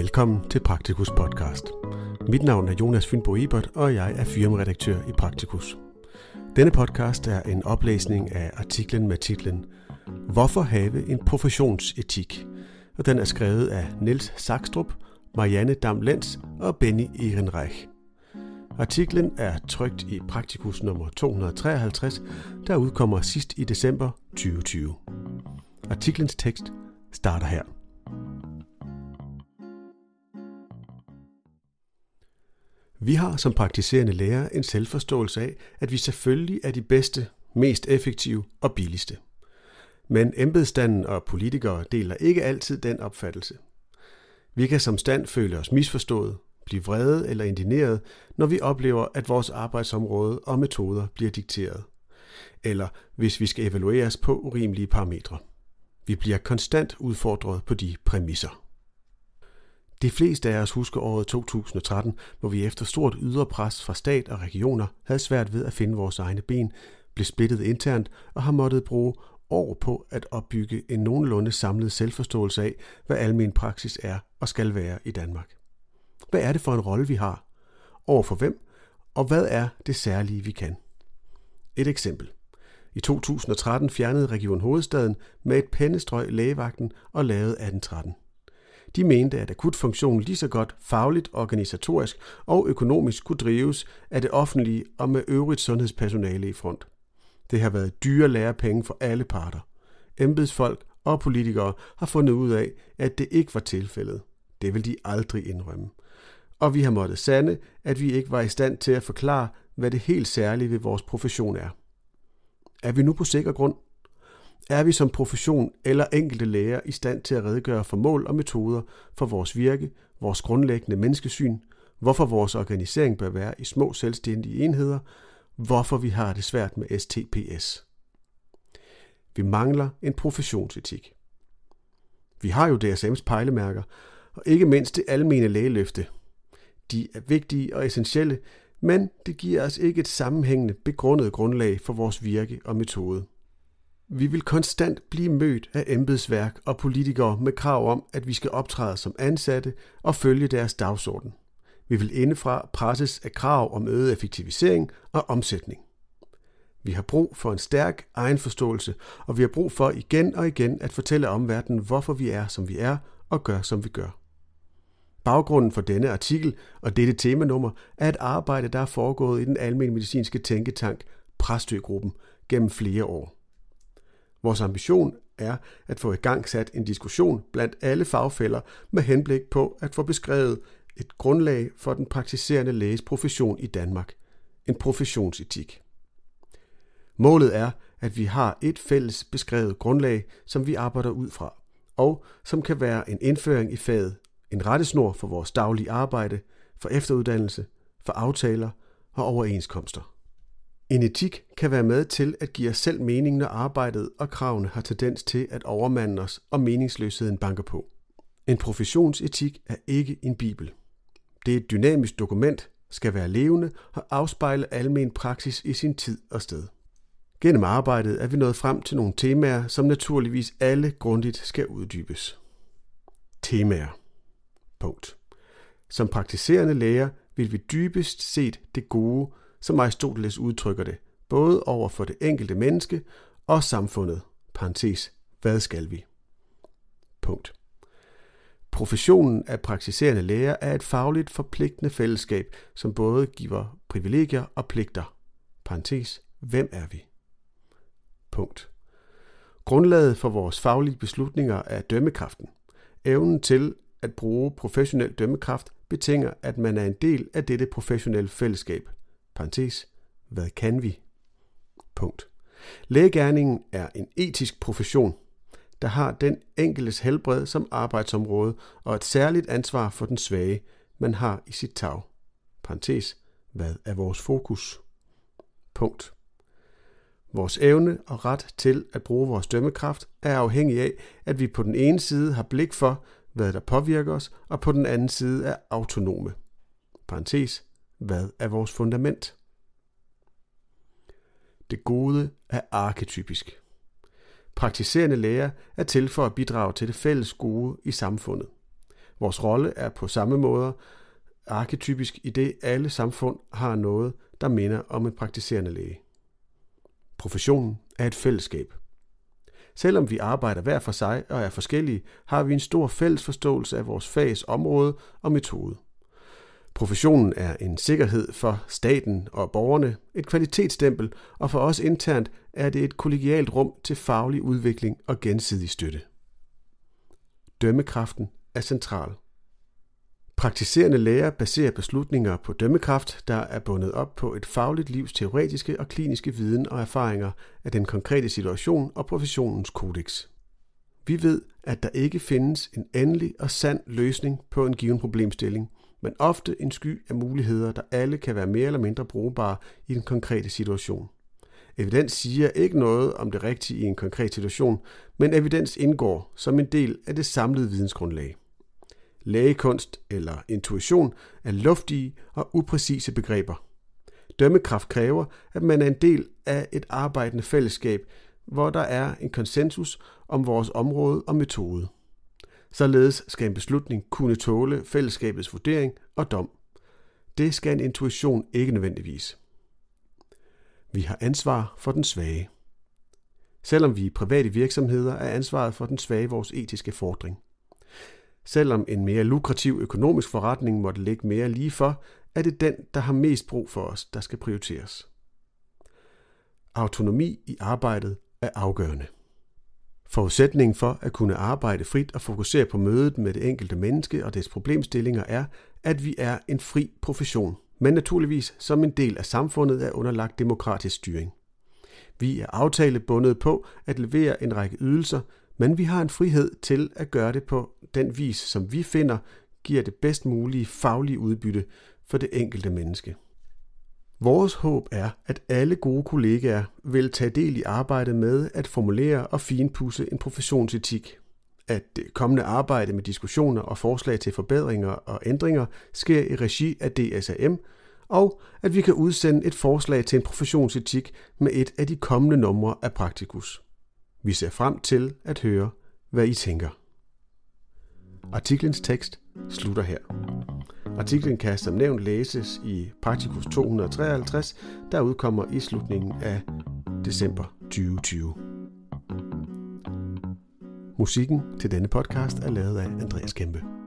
Velkommen til Praktikus podcast. Mit navn er Jonas Fynbo Ebert, og jeg er firmaredaktør i Praktikus. Denne podcast er en oplæsning af artiklen med titlen Hvorfor have en professionsetik? Og den er skrevet af Niels Sakstrup, Marianne Dam Lenz og Benny Ehrenreich. Artiklen er trygt i Praktikus nummer 253, der udkommer sidst i december 2020. Artiklens tekst starter her. Vi har som praktiserende lærer en selvforståelse af, at vi selvfølgelig er de bedste, mest effektive og billigste. Men embedsstanden og politikere deler ikke altid den opfattelse. Vi kan som stand føle os misforstået, blive vrede eller indineret, når vi oplever, at vores arbejdsområde og metoder bliver dikteret. Eller hvis vi skal evalueres på urimelige parametre. Vi bliver konstant udfordret på de præmisser. De fleste af os husker året 2013, hvor vi efter stort ydre pres fra stat og regioner havde svært ved at finde vores egne ben, blev splittet internt og har måttet bruge år på at opbygge en nogenlunde samlet selvforståelse af, hvad almen praksis er og skal være i Danmark. Hvad er det for en rolle, vi har? Over for hvem? Og hvad er det særlige, vi kan? Et eksempel. I 2013 fjernede Region Hovedstaden med et pennestrøg lægevagten og lavede 1813. De mente, at akutfunktionen lige så godt fagligt, organisatorisk og økonomisk kunne drives af det offentlige og med øvrigt sundhedspersonale i front. Det har været dyre lærepenge for alle parter. Embedsfolk og politikere har fundet ud af, at det ikke var tilfældet. Det vil de aldrig indrømme. Og vi har måttet sande, at vi ikke var i stand til at forklare, hvad det helt særlige ved vores profession er. Er vi nu på sikker grund? Er vi som profession eller enkelte læger i stand til at redegøre for mål og metoder for vores virke, vores grundlæggende menneskesyn, hvorfor vores organisering bør være i små selvstændige enheder, hvorfor vi har det svært med STPS. Vi mangler en professionsetik. Vi har jo DSM's pejlemærker, og ikke mindst det almene lægeløfte. De er vigtige og essentielle, men det giver os ikke et sammenhængende, begrundet grundlag for vores virke og metode. Vi vil konstant blive mødt af embedsværk og politikere med krav om, at vi skal optræde som ansatte og følge deres dagsorden. Vi vil indefra presses af krav om øget effektivisering og omsætning. Vi har brug for en stærk egenforståelse, og vi har brug for igen og igen at fortælle omverdenen, hvorfor vi er, som vi er, og gør, som vi gør. Baggrunden for denne artikel og dette temanummer er et arbejde, der er foregået i den almindelige medicinske tænketank Præstøgruppen gennem flere år. Vores ambition er at få i gang sat en diskussion blandt alle fagfælder med henblik på at få beskrevet et grundlag for den praktiserende læges profession i Danmark. En professionsetik. Målet er, at vi har et fælles beskrevet grundlag, som vi arbejder ud fra, og som kan være en indføring i faget, en rettesnor for vores daglige arbejde, for efteruddannelse, for aftaler og overenskomster. En etik kan være med til at give os selv mening, når arbejdet og kravene har tendens til at overmande os og meningsløsheden banker på. En professionsetik er ikke en bibel. Det er et dynamisk dokument, skal være levende og afspejle almen praksis i sin tid og sted. Gennem arbejdet er vi nået frem til nogle temaer, som naturligvis alle grundigt skal uddybes. Temaer. Punkt. Som praktiserende læger vil vi dybest set det gode som Aristoteles udtrykker det, både over for det enkelte menneske og samfundet. Parentes. Hvad skal vi? Punkt. Professionen af praktiserende læger er et fagligt forpligtende fællesskab, som både giver privilegier og pligter. Parentes. Hvem er vi? Punkt. Grundlaget for vores faglige beslutninger er dømmekraften. Evnen til at bruge professionel dømmekraft betinger, at man er en del af dette professionelle fællesskab – parentes, hvad kan vi? Punkt. Lægegærningen er en etisk profession, der har den enkeltes helbred som arbejdsområde og et særligt ansvar for den svage, man har i sit tag. Parentes, hvad er vores fokus? Punkt. Vores evne og ret til at bruge vores dømmekraft er afhængig af, at vi på den ene side har blik for, hvad der påvirker os, og på den anden side er autonome. Parentes, hvad er vores fundament? Det gode er arketypisk. Praktiserende læger er til for at bidrage til det fælles gode i samfundet. Vores rolle er på samme måde arketypisk i det alle samfund har noget, der minder om en praktiserende læge. Professionen er et fællesskab. Selvom vi arbejder hver for sig og er forskellige, har vi en stor fælles forståelse af vores fags område og metode. Professionen er en sikkerhed for staten og borgerne, et kvalitetsstempel, og for os internt er det et kollegialt rum til faglig udvikling og gensidig støtte. Dømmekraften er central. Praktiserende læger baserer beslutninger på dømmekraft, der er bundet op på et fagligt livs teoretiske og kliniske viden og erfaringer af den konkrete situation og professionens kodex. Vi ved, at der ikke findes en endelig og sand løsning på en given problemstilling, men ofte en sky af muligheder, der alle kan være mere eller mindre brugbare i den konkrete situation. Evidens siger ikke noget om det rigtige i en konkret situation, men evidens indgår som en del af det samlede vidensgrundlag. Lægekunst eller intuition er luftige og upræcise begreber. Dømmekraft kræver, at man er en del af et arbejdende fællesskab, hvor der er en konsensus om vores område og metode. Således skal en beslutning kunne tåle fællesskabets vurdering og dom. Det skal en intuition ikke nødvendigvis. Vi har ansvar for den svage. Selvom vi er private virksomheder, er ansvaret for den svage vores etiske fordring. Selvom en mere lukrativ økonomisk forretning måtte ligge mere lige for, er det den, der har mest brug for os, der skal prioriteres. Autonomi i arbejdet er afgørende. Forudsætningen for at kunne arbejde frit og fokusere på mødet med det enkelte menneske og dets problemstillinger er, at vi er en fri profession, men naturligvis som en del af samfundet er underlagt demokratisk styring. Vi er aftalebundet på at levere en række ydelser, men vi har en frihed til at gøre det på den vis, som vi finder giver det bedst mulige faglige udbytte for det enkelte menneske. Vores håb er, at alle gode kollegaer vil tage del i arbejdet med at formulere og finpudse en professionsetik. At det kommende arbejde med diskussioner og forslag til forbedringer og ændringer sker i regi af DSAM, og at vi kan udsende et forslag til en professionsetik med et af de kommende numre af Praktikus. Vi ser frem til at høre, hvad I tænker. Artiklens tekst slutter her. Artiklen kan som nævnt læses i Praktikus 253, der udkommer i slutningen af december 2020. Musikken til denne podcast er lavet af Andreas Kæmpe.